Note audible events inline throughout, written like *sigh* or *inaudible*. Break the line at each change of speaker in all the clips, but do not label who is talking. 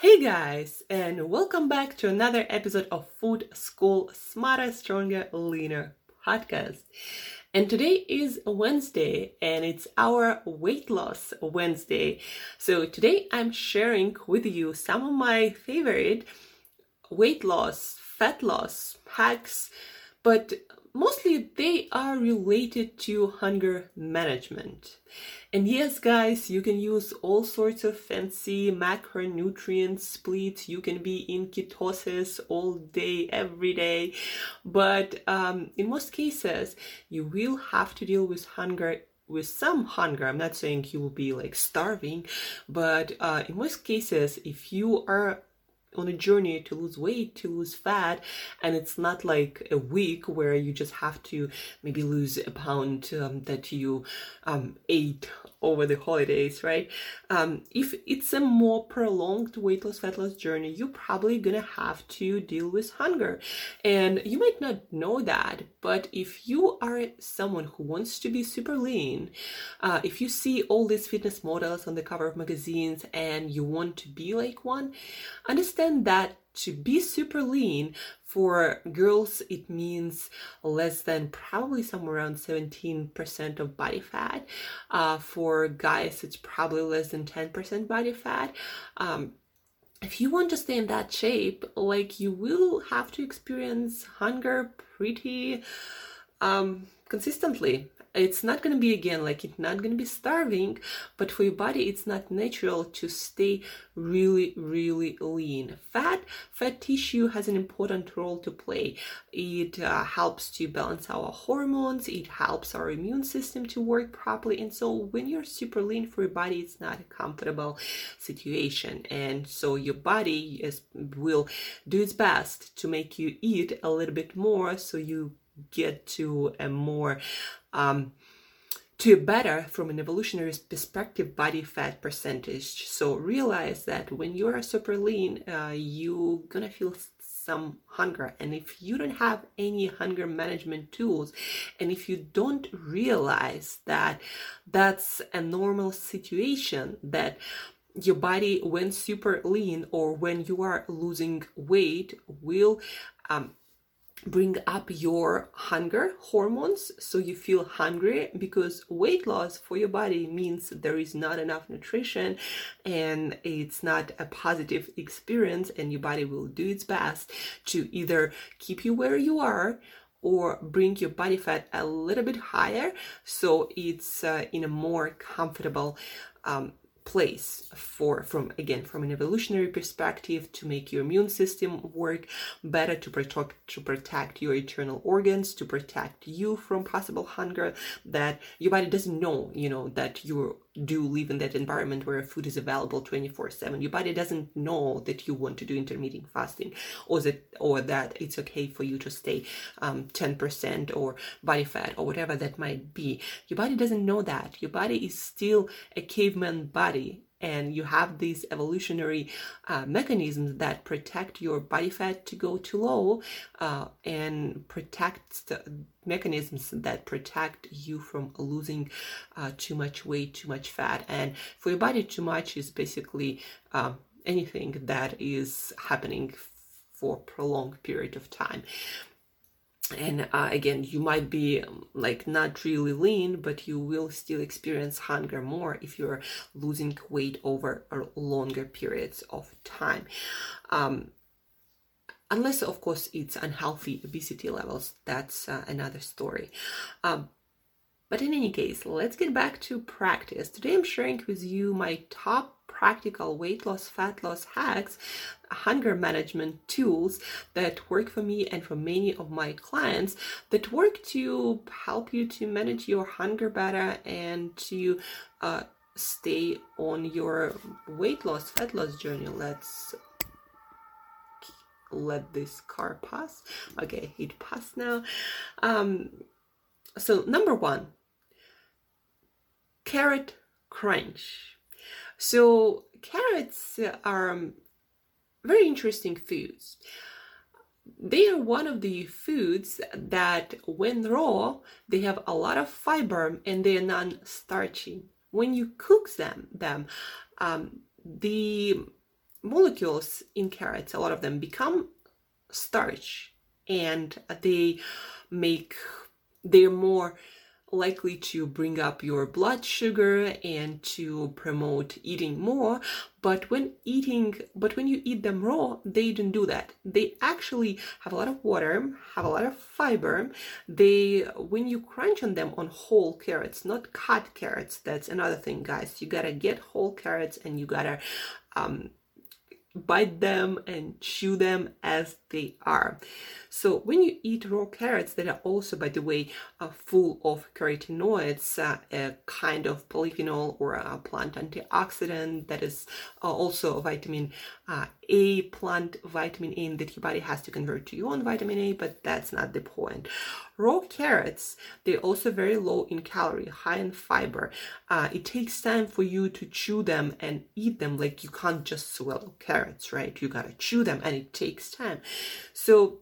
Hey guys, and welcome back to another episode of Food School Smarter, Stronger, Leaner podcast. And today is Wednesday and it's our weight loss Wednesday. So today I'm sharing with you some of my favorite weight loss, fat loss hacks, but mostly they are related to hunger management. And yes, guys, you can use all sorts of fancy macronutrient splits. You can be in ketosis all day, every day. But um, in most cases, you will have to deal with hunger with some hunger. I'm not saying you will be like starving, but uh, in most cases, if you are on a journey to lose weight, to lose fat, and it's not like a week where you just have to maybe lose a pound um, that you um, ate over the holidays, right? Um, if it's a more prolonged weight loss, fat loss journey, you're probably gonna have to deal with hunger. And you might not know that, but if you are someone who wants to be super lean, uh, if you see all these fitness models on the cover of magazines and you want to be like one, understand that to be super lean for girls it means less than probably somewhere around 17% of body fat. Uh, for guys it's probably less than 10% body fat. Um, if you want to stay in that shape like you will have to experience hunger pretty um, consistently it's not going to be again like it's not going to be starving but for your body it's not natural to stay really really lean. Fat fat tissue has an important role to play. It uh, helps to balance our hormones it helps our immune system to work properly and so when you're super lean for your body it's not a comfortable situation. And so your body is, will do its best to make you eat a little bit more so you get to a more um, to better from an evolutionary perspective body fat percentage. So realize that when you are super lean uh, you're gonna feel some hunger. And if you don't have any hunger management tools and if you don't realize that that's a normal situation that your body when super lean or when you are losing weight will um, bring up your hunger hormones so you feel hungry because weight loss for your body means there is not enough nutrition and it's not a positive experience and your body will do its best to either keep you where you are or bring your body fat a little bit higher so it's uh, in a more comfortable um, place for from again from an evolutionary perspective to make your immune system work better to protect to protect your internal organs to protect you from possible hunger that your body doesn't know you know that you do live in that environment where food is available 24 7 your body doesn't know that you want to do intermittent fasting or that or that it's okay for you to stay um, 10% or body fat or whatever that might be. Your body doesn't know that. Your body is still a caveman body and you have these evolutionary uh, mechanisms that protect your body fat to go too low uh, and protect mechanisms that protect you from losing uh, too much weight too much fat. And for your body too much is basically um, anything that is happening for prolonged period of time and uh, again you might be like not really lean but you will still experience hunger more if you're losing weight over longer periods of time. Um, unless of course it's unhealthy obesity levels that's uh, another story. Um, but in any case let's get back to practice. Today i'm sharing with you my top practical weight loss, fat loss hacks, hunger management tools that work for me and for many of my clients that work to help you to manage your hunger better and to uh, stay on your weight loss, fat loss journey. Let's let this car pass. Okay, it passed now. Um, so, number one, carrot crunch. So carrots are um, very interesting foods. They are one of the foods that, when raw, they have a lot of fiber and they are non-starchy. When you cook them, them um, the molecules in carrots, a lot of them become starch, and they make they're more likely to bring up your blood sugar and to promote eating more but when eating but when you eat them raw they don't do that. They actually have a lot of water have a lot of fiber. They when you crunch on them on whole carrots not cut carrots that's another thing guys. You gotta get whole carrots and you gotta um, bite them and chew them as they are. So when you eat raw carrots that are also, by the way, uh, full of carotenoids, uh, a kind of polyphenol or a plant antioxidant that is uh, also a vitamin uh, A, plant vitamin A that your body has to convert to your own vitamin A, but that's not the point. Raw carrots, they're also very low in calorie, high in fiber. Uh, it takes time for you to chew them and eat them. Like you can't just swallow carrots, right? You gotta chew them and it takes time. So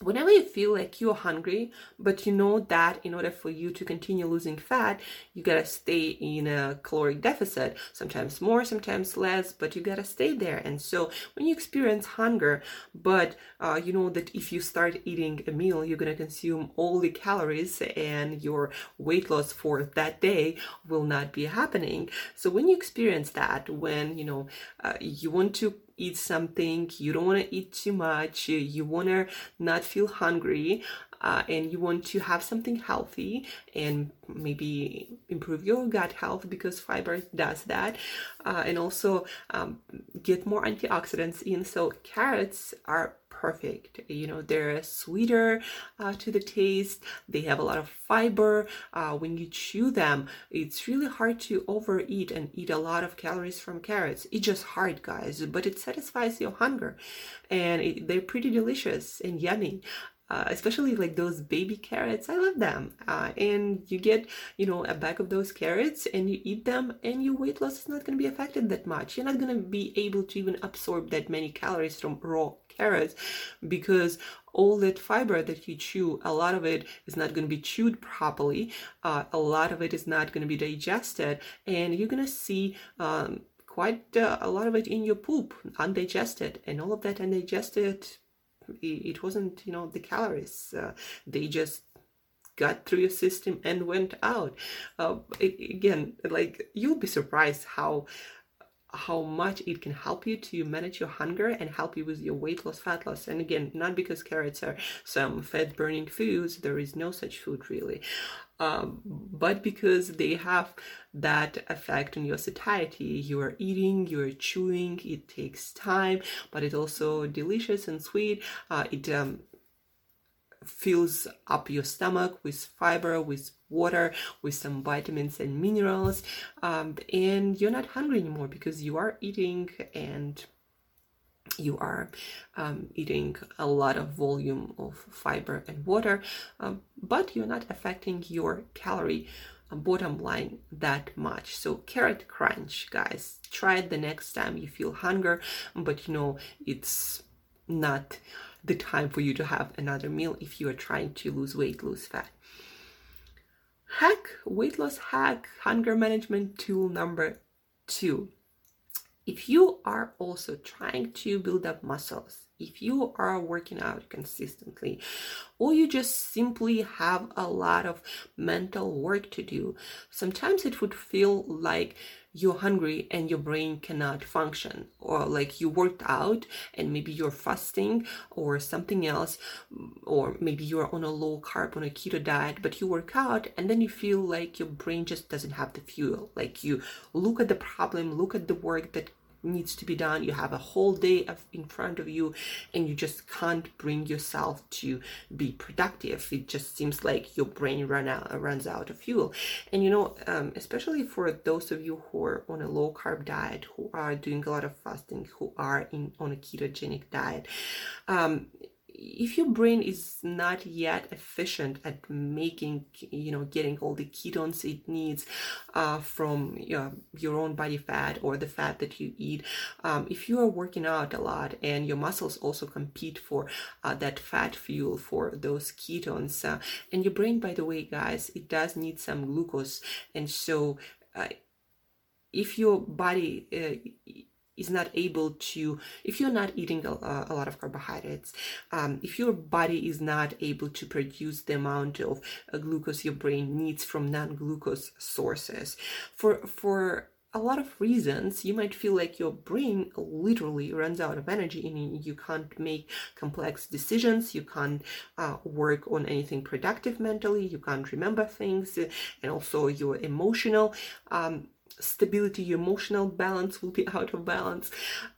whenever you feel like you're hungry but you know that in order for you to continue losing fat you gotta stay in a caloric deficit sometimes more sometimes less but you gotta stay there. And so when you experience hunger but uh, you know that if you start eating a meal you're gonna consume all the calories and your weight loss for that day will not be happening. So when you experience that when you know uh, you want to eat something, you don't want to eat too much, you, you want to not feel hungry, uh, and you want to have something healthy and maybe improve your gut health because fiber does that, uh, and also um, get more antioxidants in. So, carrots are perfect. You know, they're sweeter uh, to the taste, they have a lot of fiber. Uh, when you chew them, it's really hard to overeat and eat a lot of calories from carrots. It's just hard, guys, but it satisfies your hunger and it, they're pretty delicious and yummy. Uh, especially like those baby carrots i love them uh, and you get you know a bag of those carrots and you eat them and your weight loss is not going to be affected that much you're not going to be able to even absorb that many calories from raw carrots because all that fiber that you chew, a lot of it is not going to be chewed properly. Uh, a lot of it is not going to be digested, and you're going to see um, quite uh, a lot of it in your poop, undigested, and all of that undigested. It wasn't, you know, the calories. Uh, they just got through your system and went out. Uh, again, like you'll be surprised how how much it can help you to manage your hunger and help you with your weight loss, fat loss. And again, not because carrots are some fat burning foods, there is no such food really, um, but because they have that effect on your satiety. You are eating, you are chewing, it takes time, but it's also delicious and sweet. Uh, it um, fills up your stomach with fiber, with water, with some vitamins and minerals, um, and you're not hungry anymore because you are eating and you are um, eating a lot of volume of fiber and water, um, but you're not affecting your calorie bottom line that much. So carrot crunch, guys. Try it the next time you feel hunger, but you know it's not the time for you to have another meal if you are trying to lose weight, lose fat. Hack, weight loss hack, hunger management tool number two. If you are also trying to build up muscles, if you are working out consistently, or you just simply have a lot of mental work to do, sometimes it would feel like you're hungry and your brain cannot function, or like you worked out and maybe you're fasting or something else, or maybe you're on a low carb, on a keto diet, but you work out and then you feel like your brain just doesn't have the fuel. Like you look at the problem, look at the work that needs to be done. You have a whole day of, in front of you and you just can't bring yourself to be productive. It just seems like your brain run out runs out of fuel. And you know um, especially for those of you who are on a low carb diet who are doing a lot of fasting who are in on a ketogenic diet um, if your brain is not yet efficient at making you know getting all the ketones it needs uh, from you know, your own body fat or the fat that you eat um, if you are working out a lot and your muscles also compete for uh, that fat fuel for those ketones uh, and your brain by the way guys it does need some glucose. And so uh, if your body uh, is not able to if you're not eating a, a lot of carbohydrates um, if your body is not able to produce the amount of uh, glucose your brain needs from non-glucose sources for for a lot of reasons you might feel like your brain literally runs out of energy and you can't make complex decisions you can't uh, work on anything productive mentally you can't remember things and also your emotional. Um, stability, your emotional balance will be *laughs* out of balance.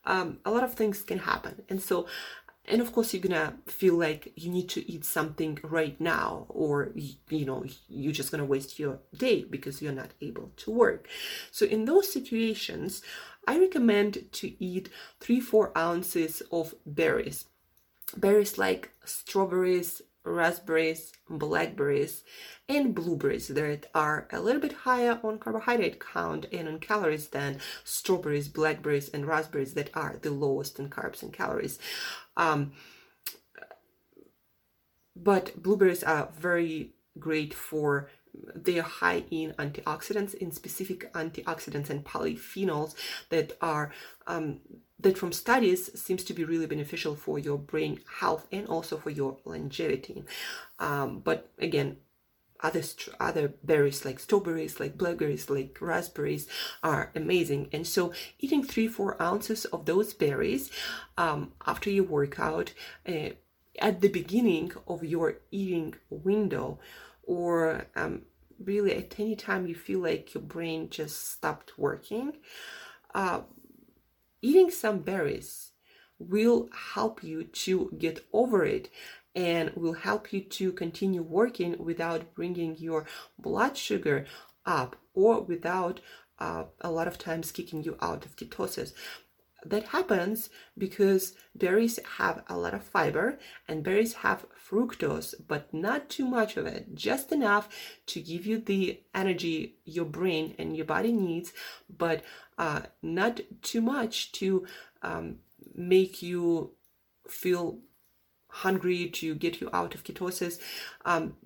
Um, a lot of things can happen. And so, and of course, you're gonna feel like you need to eat something right now, or you know, you're just gonna waste your day because you're not able to work. So, in those situations, I recommend to eat three, four ounces of berries. Berries like strawberries, raspberries, blackberries, and blueberries that are a little bit higher on carbohydrate count and on calories than strawberries, blackberries, and raspberries that are the lowest in carbs and calories. Um, but blueberries are very great for they are high in antioxidants in specific antioxidants and polyphenols that are um, that from studies seems to be really beneficial for your brain health and also for your longevity. Um, but again, other other berries like strawberries, like blackberries, like raspberries are amazing. And so, eating three four ounces of those berries um, after you workout uh, at the beginning of your eating window, or um, really at any time you feel like your brain just stopped working. Uh, eating some berries will help you to get over it and will help you to continue working without bringing your blood sugar up or without uh, a lot of times kicking you out of ketosis that happens because berries have a lot of fiber and berries have fructose, but not too much of it, just enough to give you the energy your brain and your body needs, but uh, not too much to um, make you feel hungry, to get you out of ketosis. Um,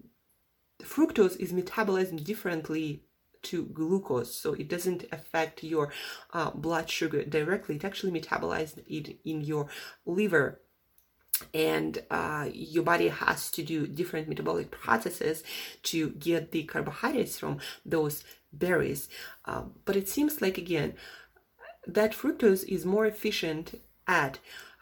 fructose is metabolized differently to glucose so it doesn't affect your uh, blood sugar directly. It actually metabolizes it in your liver. And uh, your body has to do different metabolic processes to get the carbohydrates from those berries. Um, but it seems like again that fructose is more efficient at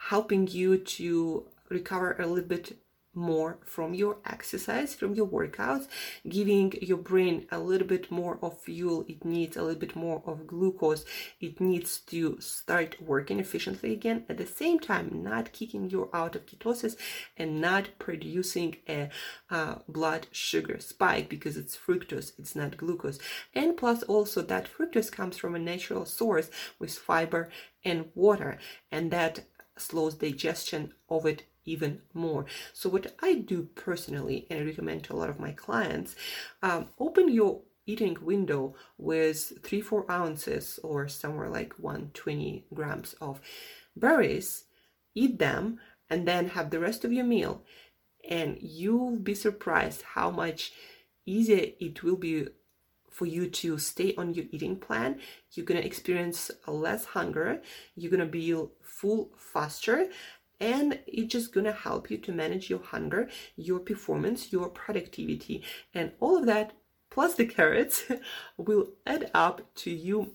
helping you to recover a little bit more from your exercise, from your workouts, giving your brain a little bit more of fuel. It needs a little bit more of glucose. It needs to start working efficiently again. At the same time, not kicking you out of ketosis and not producing a blood sugar spike because it's fructose, it's not glucose. And plus, also, that fructose comes from a natural source with fiber and water, and that slows digestion of it even more. So what I do personally, and I recommend to a lot of my clients, um, open your eating window with three, four ounces or somewhere like 120 grams of berries, eat them, and then have the rest of your meal. And you'll be surprised how much easier it will be for you to stay on your eating plan. You're gonna experience less hunger, you're gonna be full faster, and it's just gonna help you to manage your hunger, your performance, your productivity, and all of that plus the carrots *laughs* will add up to you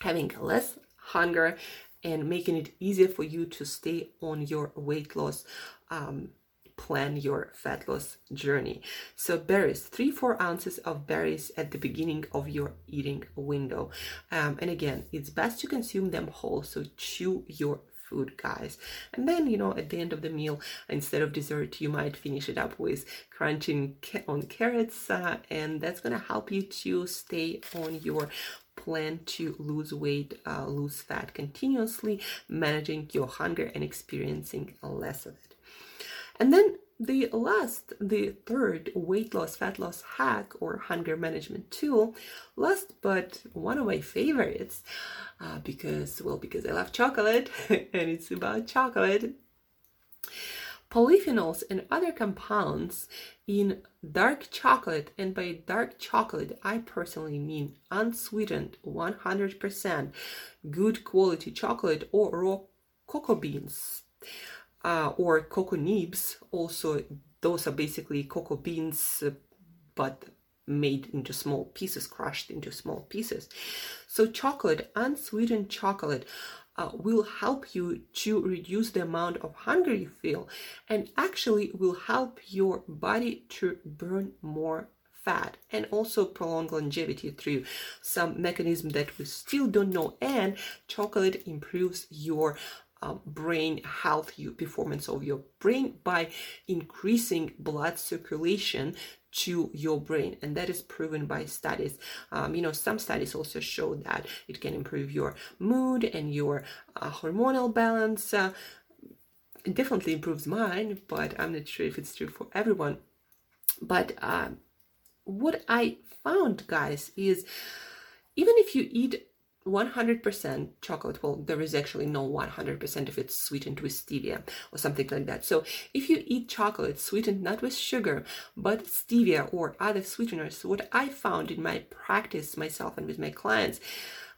having less hunger and making it easier for you to stay on your weight loss um, plan your fat loss journey. So berries, three, four ounces of berries at the beginning of your eating window. Um, and again, it's best to consume them whole. So chew your food guys and then you know at the end of the meal instead of dessert you might finish it up with crunching on carrots uh, and that's to help you to stay on your plan to lose weight, uh, lose fat continuously, managing your hunger and experiencing less of it. And then the last, the third weight loss, fat loss hack or hunger management tool, last but one of my favorites, uh, because, well, because I love chocolate *laughs* and it's about chocolate. Polyphenols and other compounds in dark chocolate, and by dark chocolate, I personally mean unsweetened, 100% good quality chocolate or raw cocoa beans uh, or cocoa nibs. Also, those are basically cocoa beans, uh, but made into small pieces, crushed into small pieces. So, chocolate, unsweetened chocolate, uh, will help you to reduce the amount of hunger you feel and actually will help your body to burn more fat and also prolong longevity through some mechanism that we still don't know and chocolate improves your um, brain health, your performance of your brain by increasing blood circulation to your brain. And that is proven by studies. Um, you know some studies also show that it can improve your mood and your uh, hormonal balance. Uh, it definitely improves mine but i'm not sure if it's true for everyone. But uh, what i found guys is even if you eat 100% chocolate. Well there is actually no 100% if it's sweetened with stevia or something like that. So if you eat chocolate sweetened not with sugar but stevia or other sweeteners what i found in my practice myself and with my clients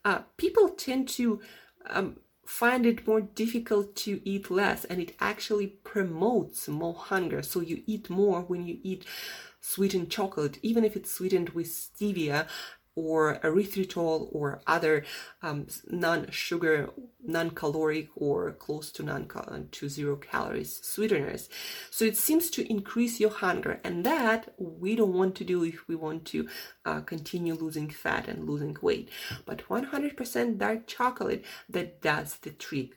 uh, people tend to um, find it more difficult to eat less and it actually promotes more hunger. So you eat more when you eat sweetened chocolate even if it's sweetened with stevia or erythritol or other um, non-sugar, non-caloric or close to non to zero calories sweeteners. So it seems to increase your hunger, and that we don't want to do if we want to uh, continue losing fat and losing weight. But 100% dark chocolate that does the trick.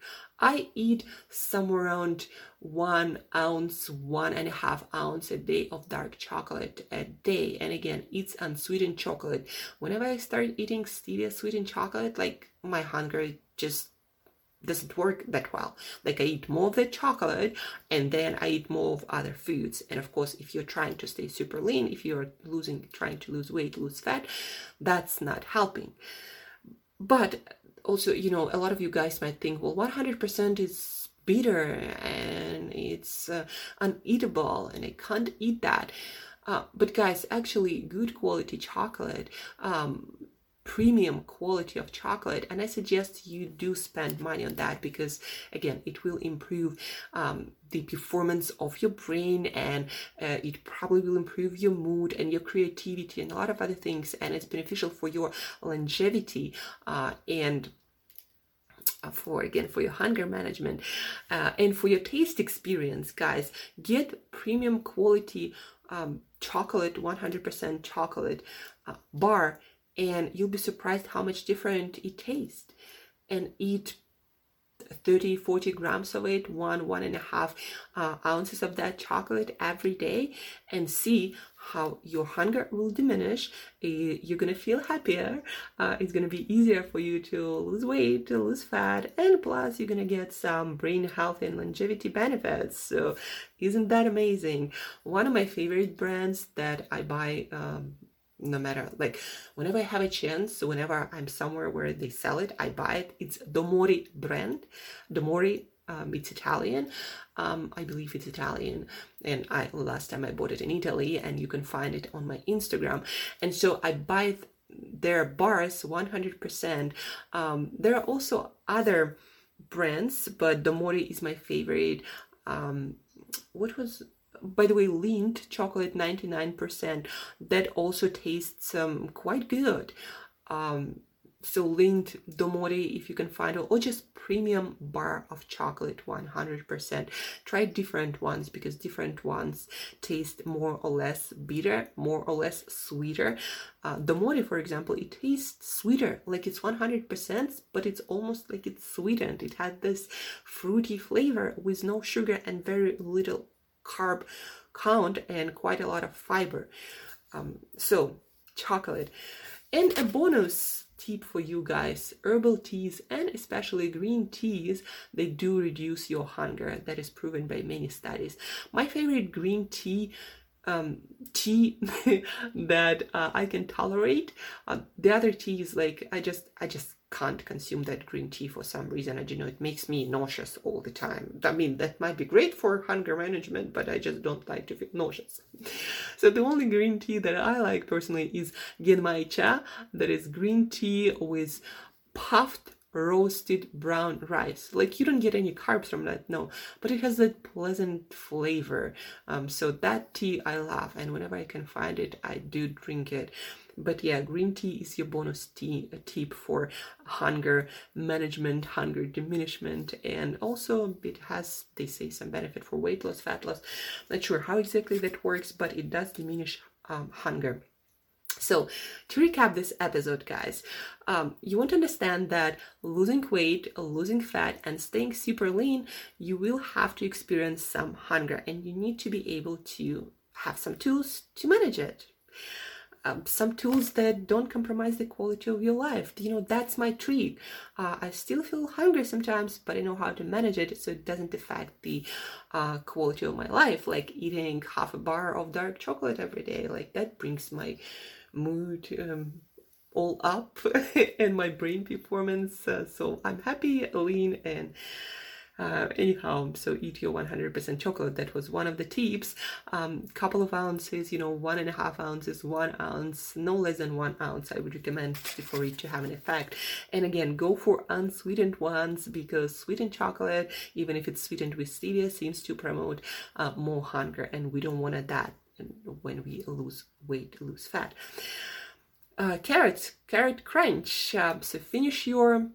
I eat somewhere around one ounce, one and a half ounce a day of dark chocolate a day. And again, it's unsweetened chocolate. Whenever I start eating stevia sweetened chocolate, like my hunger just doesn't work that well. Like I eat more of the chocolate and then I eat more of other foods. And of course, if you're trying to stay super lean, if you're losing, trying to lose weight, lose fat, that's not helping. But also, you know, a lot of you guys might think, well, 100% is bitter and it's uh, uneatable and I can't eat that. Uh, but guys, actually, good quality chocolate, um, premium quality of chocolate, and I suggest you do spend money on that because, again, it will improve um, the performance of your brain and uh, it probably will improve your mood and your creativity and a lot of other things, and it's beneficial for your longevity uh, and uh, for again for your hunger management uh, and for your taste experience guys. Get premium quality um, chocolate 100% chocolate uh, bar and you'll be surprised how much different it tastes. And eat 30 40 grams of it one one and a half uh, ounces of that chocolate every day and see how your hunger will diminish. You're gonna feel happier. Uh, it's gonna be easier for you to lose weight to lose fat and plus you're gonna get some brain health and longevity benefits. So isn't that amazing? One of my favorite brands that i buy um, no matter like whenever I have a chance, whenever I'm somewhere where they sell it, I buy it. It's Domori brand. Domori, um, it's Italian. Um, I believe it's Italian, and I last time I bought it in Italy, and you can find it on my Instagram. And so I buy their bars 100%. Um, there are also other brands, but Domori is my favorite. Um, what was by the way, Lindt chocolate 99%. That also tastes um, quite good. Um, so Lindt Domori, if you can find it, or just premium bar of chocolate 100%. Try different ones because different ones taste more or less bitter, more or less sweeter. Uh, Domori, for example, it tastes sweeter, like it's 100%, but it's almost like it's sweetened. It had this fruity flavor with no sugar and very little carb count and quite a lot of fiber. Um, so, chocolate. And a bonus tip for you guys herbal teas and especially green teas they do reduce your hunger that is proven by many studies my favorite green tea um, tea *laughs* that uh, I can tolerate. Uh, the other tea is like I just, I just can't consume that green tea for some reason. I don't know it makes me nauseous all the time. I mean, that might be great for hunger management, but I just don't like to feel nauseous. So the only green tea that I like personally is Genmai Cha, that is green tea with puffed roasted brown rice. Like you don't get any carbs from that, no, but it has that pleasant flavor. Um, so that tea I love, and whenever I can find it, I do drink it. But yeah, green tea is your bonus tea tip for hunger management, hunger diminishment, and also it has they say some benefit for weight loss, fat loss. Not sure how exactly that works, but it does diminish um, hunger. So, to recap this episode, guys, um, you want to understand that losing weight, losing fat, and staying super lean, you will have to experience some hunger, and you need to be able to have some tools to manage it um, some tools that don't compromise the quality of your life. You know, that's my trick. Uh, I still feel hungry sometimes, but I know how to manage it so it doesn't affect the uh, quality of my life. Like eating half a bar of dark chocolate every day, like that brings my mood um, all up *laughs* and my brain performance. Uh, so I'm happy, lean, and uh, anyhow, so eat your 100% chocolate. That was one of the tips. Um, couple of ounces, you know, one and a half ounces, one ounce, no less than one ounce. I would recommend for it to have an effect. And again, go for unsweetened ones because sweetened chocolate, even if it's sweetened with stevia, seems to promote uh, more hunger, and we don't want that when we lose weight, lose fat. Uh, carrots, carrot crunch. Uh, so finish your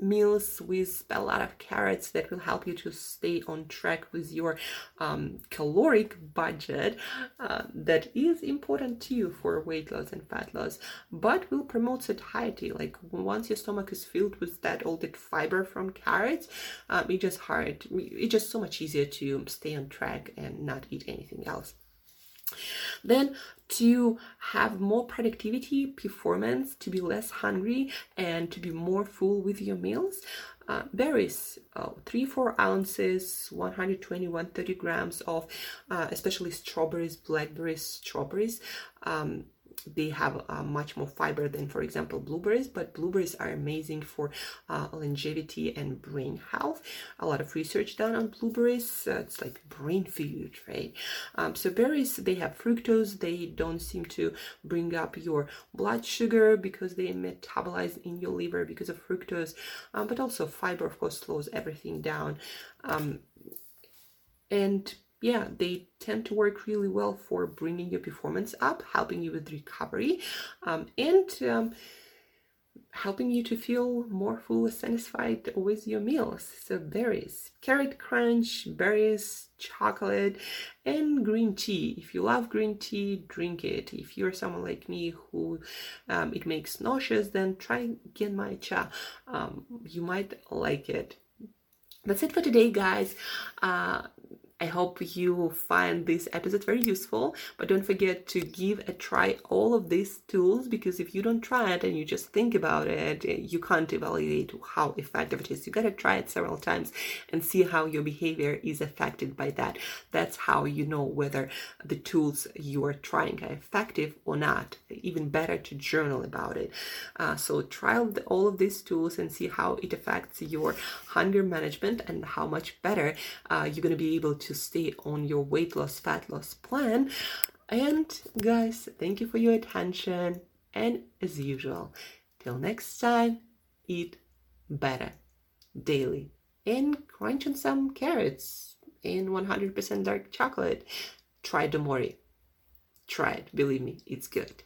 meals with a lot of carrots that will help you to stay on track with your um, caloric budget uh, that is important to you for weight loss and fat loss but will promote satiety. Like once your stomach is filled with that all that fiber from carrots um, it just hard it's just so much easier to stay on track and not eat anything else then to have more productivity, performance, to be less hungry, and to be more full with your meals. Uh, berries, uh, 3 4 ounces, 120 130 grams of uh, especially strawberries, blackberries, strawberries. Um, they have uh, much more fiber than for example blueberries but blueberries are amazing for uh, longevity and brain health. A lot of research done on blueberries uh, it's like brain food right? Um, so berries they have fructose. They don't seem to bring up your blood sugar because they metabolize in your liver because of fructose. Um, but also fiber of course slows everything down. Um, and yeah, they tend to work really well for bringing your performance up, helping you with recovery, um, and um, helping you to feel more full satisfied with your meals. So berries, carrot crunch, berries, chocolate, and green tea. If you love green tea, drink it. If you're someone like me who um, it makes nauseous, then try Genmai Cha. Um, you might like it. That's it for today, guys. Uh, I hope you find this episode very useful, but don't forget to give a try all of these tools because if you don't try it and you just think about it, you can't evaluate how effective it is. You gotta try it several times and see how your behavior is affected by that. That's how you know whether the tools you are trying are effective or not. Even better to journal about it. Uh, so try all of these tools and see how it affects your hunger management and how much better uh, you're gonna be able to to stay on your weight loss, fat loss plan. And guys, thank you for your attention. And as usual, till next time, eat better daily and crunch on some carrots in 100% dark chocolate. Try Domori. Try it. Believe me, it's good.